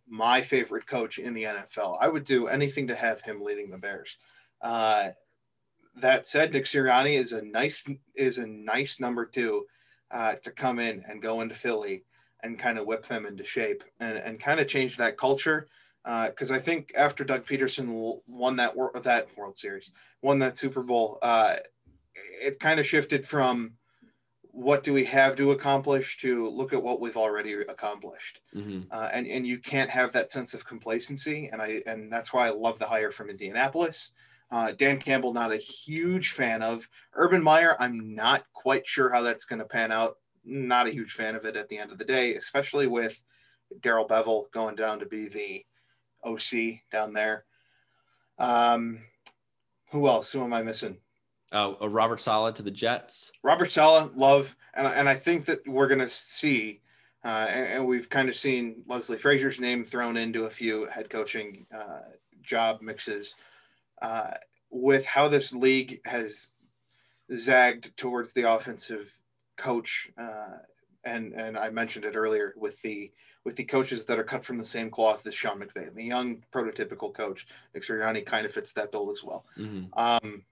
my favorite coach in the NFL. I would do anything to have him leading the Bears. Uh, that said, Nick Sirianni is a nice is a nice number two uh, to come in and go into Philly and kind of whip them into shape and, and kind of change that culture. Because uh, I think after Doug Pederson won that that World Series, won that Super Bowl, uh, it kind of shifted from what do we have to accomplish to look at what we've already accomplished. Mm-hmm. uh, and and you can't have that sense of complacency and i and that's why i love the hire from indianapolis. Uh, dan campbell not a huge fan of. Urban meyer i'm not quite sure how that's going to pan out. Not a huge fan of it at the end of the day especially with Darrell Bevell going down to be the oc down there. Um who else? Who am i missing Oh, a Robert Saleh to the Jets. Robert Saleh, love, and and I think that we're going to see, uh, and, and, we've kind of seen Leslie Frazier's name thrown into a few head coaching uh, job mixes, uh, with how this league has zagged towards the offensive coach, uh, and and I mentioned it earlier with the with the coaches that are cut from the same cloth as Sean McVay, the young prototypical coach. Nick Sirianni kind of fits that bill as well. Mm-hmm. Um,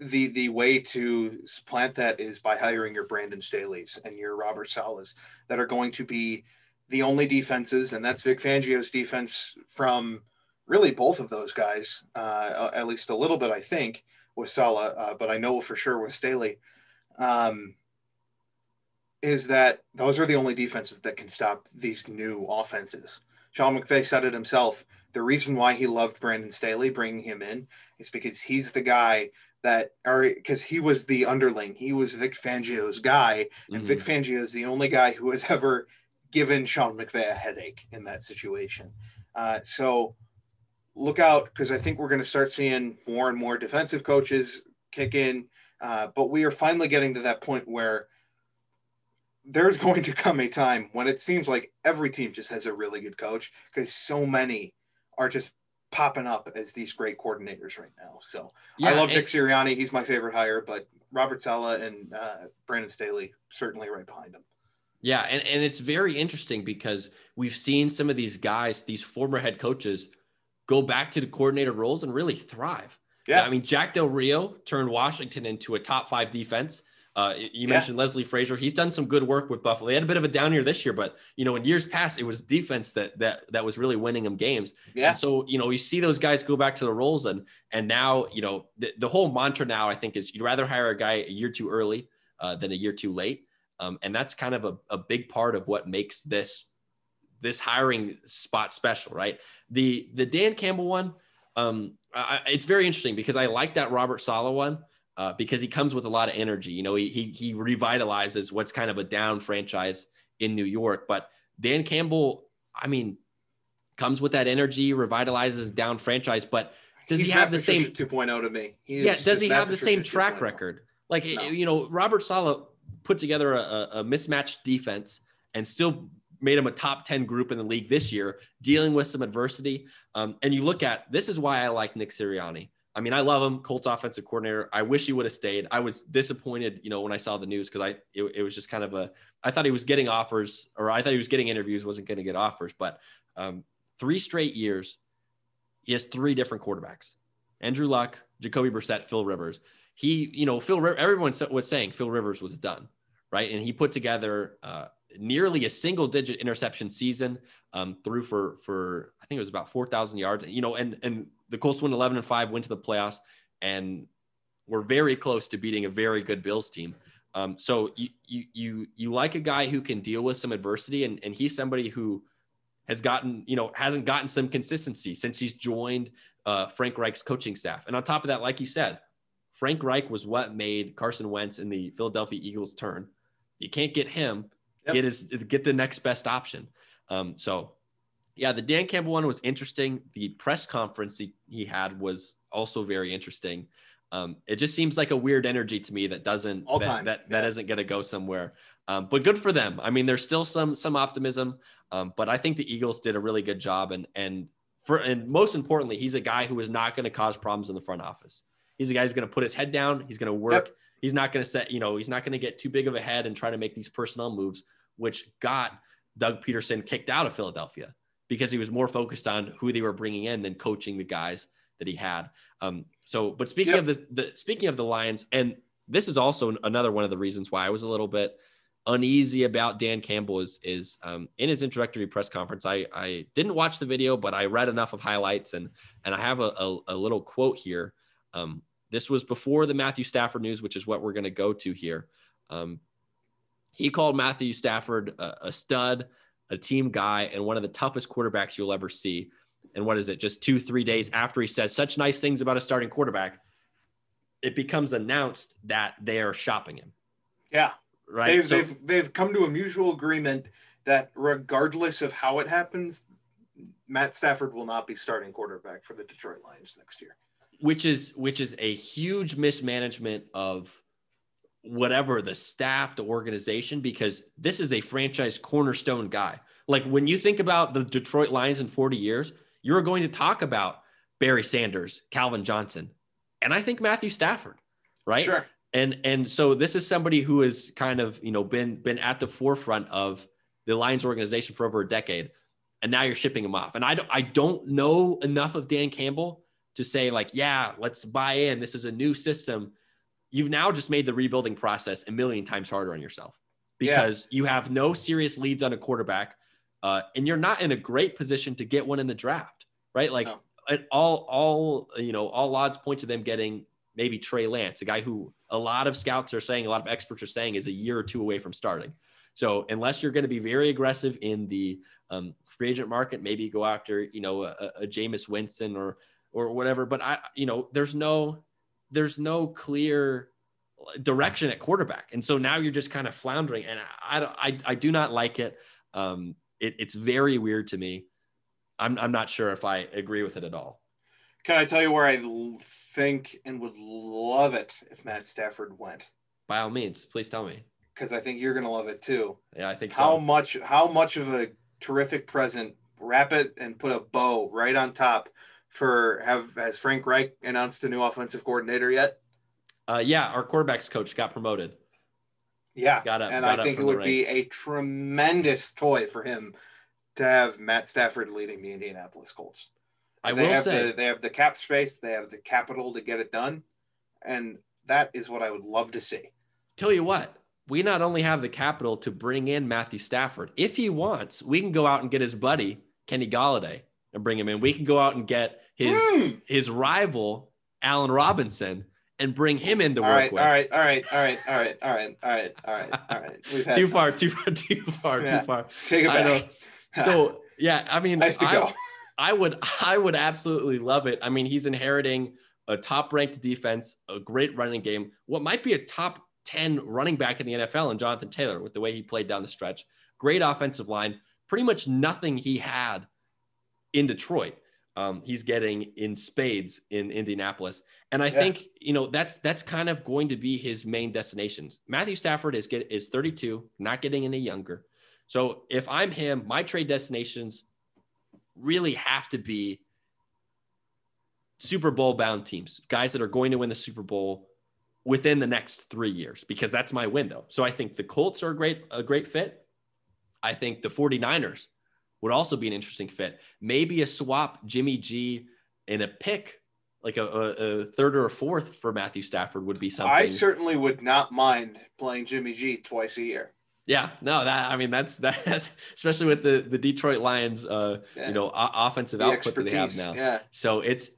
the the way to supplant that is by hiring your Brandon Staley's and your Robert Saleh's that are going to be the only defenses, and that's Vic Fangio's defense from really both of those guys, uh, at least a little bit, I think, with Saleh, uh, but I know for sure with Staley, um, is that those are the only defenses that can stop these new offenses. Sean McVay said it himself. The reason why he loved Brandon Staley, bringing him in, is because he's the guy that are because he was the underling. He was Vic Fangio's guy, and mm-hmm. Vic Fangio is the only guy who has ever given Sean McVay a headache in that situation. Uh, so look out because I think we're going to start seeing more and more defensive coaches kick in. Uh, but we are finally getting to that point where there's going to come a time when it seems like every team just has a really good coach because so many are just popping up as these great coordinators right now. So yeah, I love Nick Sirianni. He's my favorite hire, but Robert Saleh and uh, Brandon Staley certainly right behind him. Yeah, and, and it's very interesting because we've seen some of these guys, these former head coaches, go back to the coordinator roles and really thrive. Yeah. I mean, Jack Del Rio turned Washington into a top five defense. Uh, you mentioned yeah. Leslie Frazier. He's done some good work with Buffalo. He had a bit of a down year this year, but you know, in years past, it was defense that that that was really winning them games. Yeah. And so you know, you see those guys go back to the roles, and and now you know the, the whole mantra now I think is you'd rather hire a guy a year too early uh, than a year too late, um, and that's kind of a, a big part of what makes this this hiring spot special, right? The the Dan Campbell one, um, I, it's very interesting because I like that Robert Saleh one uh, because he comes with a lot of energy. You know, he, he, he revitalizes what's kind of a down franchise in New York. But Dan Campbell, I mean, comes with that energy, revitalizes down franchise. But does He's he have the Patricia same 2.0 to me? He yeah. Does he have the same track 2.0. record? Like no. you know, Robert Saleh put together a, a mismatched defense and still made him a top 10 group in the league this year, dealing with some adversity. Um, and you look at this is why I like Nick Sirianni. I mean, I love him, Colts offensive coordinator. I wish he would have stayed. I was disappointed, you know, when I saw the news because I it, it, was just kind of a I thought he was getting offers or I thought he was getting interviews, wasn't going to get offers. But um, three straight years, he has three different quarterbacks: Andrew Luck, Jacoby Brissett, Phil Rivers. he, you know, Phil, everyone was saying Phil Rivers was done, right? And he put together uh, nearly a single digit interception season, um, threw for, for, I think it was about 4,000 yards, you know, and, and the Colts went 11 and five, went to the playoffs and were very close to beating a very good Bills team. Um, so you, you, you, you like a guy who can deal with some adversity and, and he's somebody who has gotten, you know, hasn't gotten some consistency since he's joined uh, Frank Reich's coaching staff. And on top of that, like you said, Frank Reich was what made Carson Wentz and the Philadelphia Eagles turn. You can't get him. Yep. Get his get the next best option. Um, so, yeah, the Dan Campbell one was interesting. The press conference he, he had was also very interesting. Um, it just seems like a weird energy to me that doesn't All that time. that, yeah. that isn't going to go somewhere. Um, but good for them. I mean, there's still some some optimism, um, but I think the Eagles did a really good job. And and for and most importantly, he's a guy who is not going to cause problems in the front office. He's a guy who's going to put his head down. He's going to work. Yep. He's not going to set, you know, he's not going to get too big of a head and try to make these personnel moves, which got Doug Pederson kicked out of Philadelphia because he was more focused on who they were bringing in than coaching the guys that he had. Um, so, but speaking yep. of the, the speaking of the Lions, and this is also another one of the reasons why I was a little bit uneasy about Dan Campbell is is um, in his introductory press conference. I I didn't watch the video, but I read enough of highlights and and I have a, a, a little quote here um, this was before the Matthew Stafford news, which is what we're going to go to here. Um, he called Matthew Stafford a, a, stud, a team guy, and one of the toughest quarterbacks you'll ever see. And what is it? Just two, three days after he says such nice things about a starting quarterback, it becomes announced that they are shopping him. Yeah. Right. They've, so, they've, they've come to a mutual agreement that regardless of how it happens, Matt Stafford will not be starting quarterback for the Detroit Lions next year which is which is a huge mismanagement of whatever the staff, the organization, because this is a franchise cornerstone guy. Like when you think about the Detroit Lions in 40 years, you're going to talk about Barry Sanders, Calvin Johnson, and I think Matthew Stafford, right? Sure. And and so this is somebody who has kind of you know been been at the forefront of the Lions organization for over a decade, and now you're shipping him off. And I don't I don't know enough of Dan Campbell to say like, yeah, let's buy in. This is a new system. You've now just made the rebuilding process a million times harder on yourself because yeah. you have no serious leads on a quarterback, uh, and you're not in a great position to get one in the draft, right? Like no. all, all you know, all odds point to them getting maybe Trey Lance, a guy who a lot of scouts are saying, a lot of experts are saying, is a year or two away from starting. So unless you're going to be very aggressive in the um, free agent market, maybe go after you know a, a Jameis Winston or or whatever. But I, you know, there's no, there's no clear direction at quarterback, and so now you're just kind of floundering, and I, I, I do not like it. Um, it, it's very weird to me. I'm, I'm not sure if I agree with it at all. Can I tell you where I think and would love it if Matt Stafford went? By all means, please tell me. Because I think you're going to love it too. Yeah, I think so. how so. much how much of a terrific present wrap it and put a bow right on top for have has Frank Reich announced a new offensive coordinator yet? Uh, yeah, our quarterbacks coach got promoted. Yeah, got up, and got I think it would be a tremendous toy for him to have Matt Stafford leading the Indianapolis Colts. I they will have say the, they have the cap space, they have the capital to get it done, and that is what I would love to see. Tell you what, we not only have the capital to bring in Matthew Stafford, if he wants, we can go out and get his buddy Kenny Golladay and bring him in. We can go out and get his mm. his rival Allen Robinson and bring him in to all work right, with. All right, all right, all right, all right, all right, all right, all right, all right. Too far, too far, too far, yeah. too far. Take it back. So yeah, I mean, I have to I, go. I would, I would absolutely love it. I mean, he's inheriting a top-ranked defense, a great running game, what might be a top 10 running back in the NFL, and Jonathan Taylor with the way he played down the stretch. Great offensive line. Pretty much nothing he had in Detroit um, he's getting in spades in Indianapolis. And I yeah. think, you know, that's that's kind of going to be his main destinations. Matthew Stafford is get is 32, not getting any younger. So if I'm him, my trade destinations really have to be Super Bowl bound teams, guys that are going to win the Super Bowl within the next three years, because that's my window. So I think the Colts are a great, a great fit. I think the 49ers would also be an interesting fit. Maybe a swap Jimmy G in a pick like a, a, a, third or a fourth for Matthew Stafford would be something. I certainly would not mind playing Jimmy G twice a year. Yeah, no, that I mean that's that, especially with the the Detroit Lions, uh, yeah. you know, o- offensive the output that they have now. Yeah. So it's,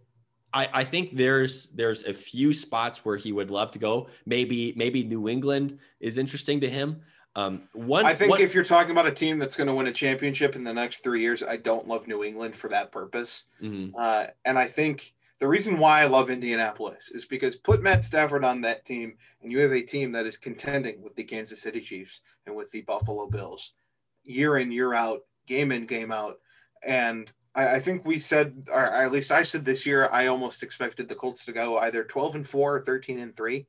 I I think there's there's a few spots where he would love to go. Maybe maybe New England is interesting to him. Um, one, I think one, if you're talking about a team that's going to win a championship in the next three years, I don't love New England for that purpose. Mm-hmm. Uh, and I think the reason why I love Indianapolis is because put Matt Stafford on that team, and you have a team that is contending with the Kansas City Chiefs and with the Buffalo Bills, year in year out, game in game out, and I, I think we said, or at least I said this year, I almost expected the Colts to go either 12 and four or 13 and three.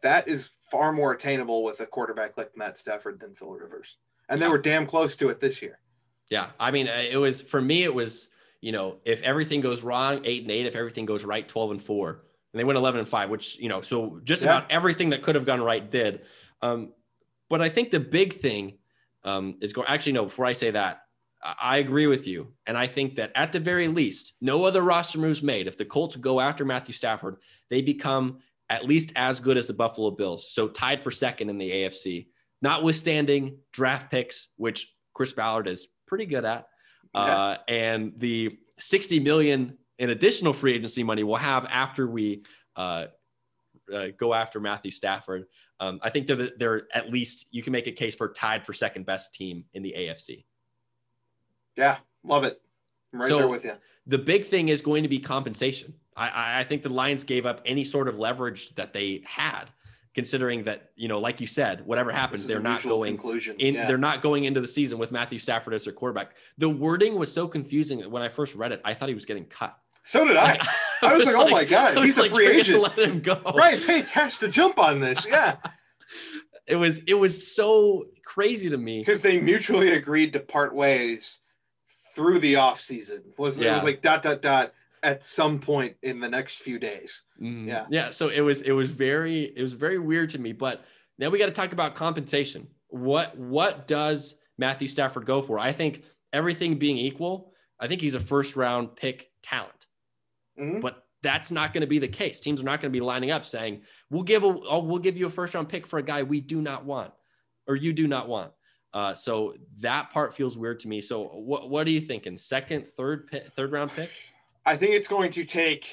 That is far more attainable with a quarterback like Matt Stafford than Phil Rivers. And they were damn close to it this year. Yeah. I mean, it was for me, it was, you know, if everything goes wrong, eight and eight, if everything goes right, 12 and four. And they went 11 and five, which, you know, so just yeah. about everything that could have gone right did. Um, but I think the big thing um, is going, actually, no, before I say that, I agree with you. And I think that at the very least, no other roster moves made. If the Colts go after Matthew Stafford, they become at least as good as the Buffalo Bills. So tied for second in the AFC, notwithstanding draft picks, which Chris Ballard is pretty good at. Yeah. Uh, and the 60 million in additional free agency money we'll have after we uh, uh, go after Matthew Stafford. Um, I think they're, they're at least you can make a case for tied for second best team in the AFC. Yeah, love it. I'm right so there with you. The big thing is going to be compensation. I, I think the Lions gave up any sort of leverage that they had, considering that you know, like you said, whatever happens, they're not going conclusion. in. Yeah. They're not going into the season with Matthew Stafford as their quarterback. The wording was so confusing when I first read it. I thought he was getting cut. So did I. I, was, was like, "Oh my god, he's a free agent." Let him go. Right, Pace has to jump on this. Yeah. it was it was so crazy to me because they mutually agreed to part ways through the off season. Was yeah. it was like dot dot dot at some point in the next few days. Mm, yeah. Yeah. So it was it was very it was very weird to me. But now we got to talk about compensation. What what does Matthew Stafford go for? I think everything being equal, I think he's a first round pick talent. Mm-hmm. But that's not going to be the case. Teams are not going to be lining up saying, "We'll give a oh, we'll give you a first round pick for a guy we do not want, or you do not want." Uh, so that part feels weird to me. So what what are you thinking? Second, third, third round pick? I think it's going to take.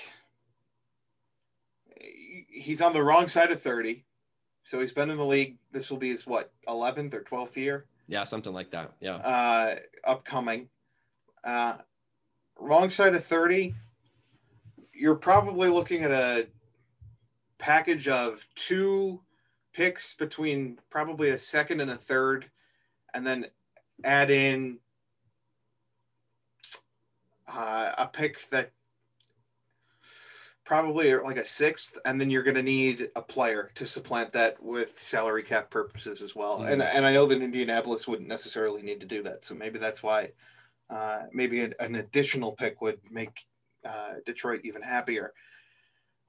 He's on the wrong side of 30. So he's been in the league. This will be his what, 11th or 12th year? Yeah, something like that. Yeah. Uh, upcoming. Uh, wrong side of 30. You're probably looking at a package of two picks between probably a second and a third, and then add in uh, a pick that probably like a sixth, and then you're going to need a player to supplant that with salary cap purposes as well. Mm-hmm. And and I know that Indianapolis wouldn't necessarily need to do that, so maybe that's why uh, maybe an, an, additional pick would make uh, Detroit even happier.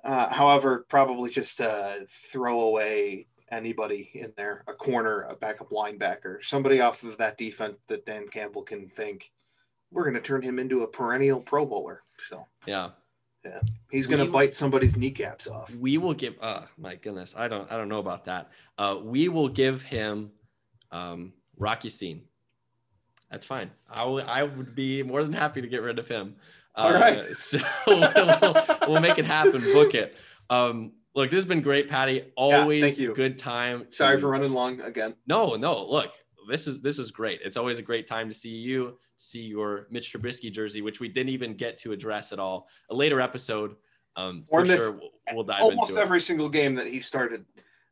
Uh, however, probably just uh, throw away anybody in there, a corner, a backup linebacker, somebody off of that defense that Dan Campbell can think we're going to turn him into a perennial Pro Bowler. So yeah, yeah, he's going to bite somebody's kneecaps off. We will give. Oh my goodness, I don't, I don't know about that. Uh, we will give him um, Rock Ya-Sin. That's fine. I will, I would be more than happy to get rid of him. Uh, All right. So we'll, we'll, make it happen. Book it. Um, look, this has been great, Patty. Always yeah, good time. To... Sorry for running long again. No, no. Look, this is this is great. It's always a great time to see you see your Mitch Trubisky jersey, which we didn't even get to address at all. A later episode, um, or sure we'll, we'll dive almost every it. single game that he started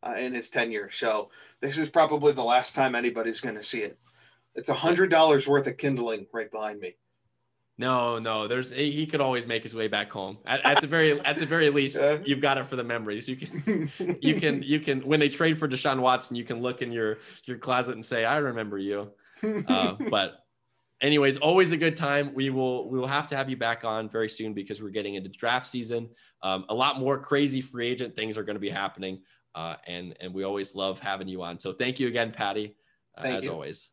uh, in his tenure. So this is probably the last time anybody's going to see it. It's a hundred dollars worth of kindling right behind me. No, no. There's he could always make his way back home. At, at the very at the very least, yeah. you've got it for the memories. You can you can you can when they trade for Deshaun Watson, you can look in your your closet and say, "I remember you." Uh, but anyways, always a good time. We will we will have to have you back on very soon because we're getting into draft season. Um, a lot more crazy free agent things are going to be happening, uh, and and we always love having you on. So thank you again, Patty, uh, as you. always.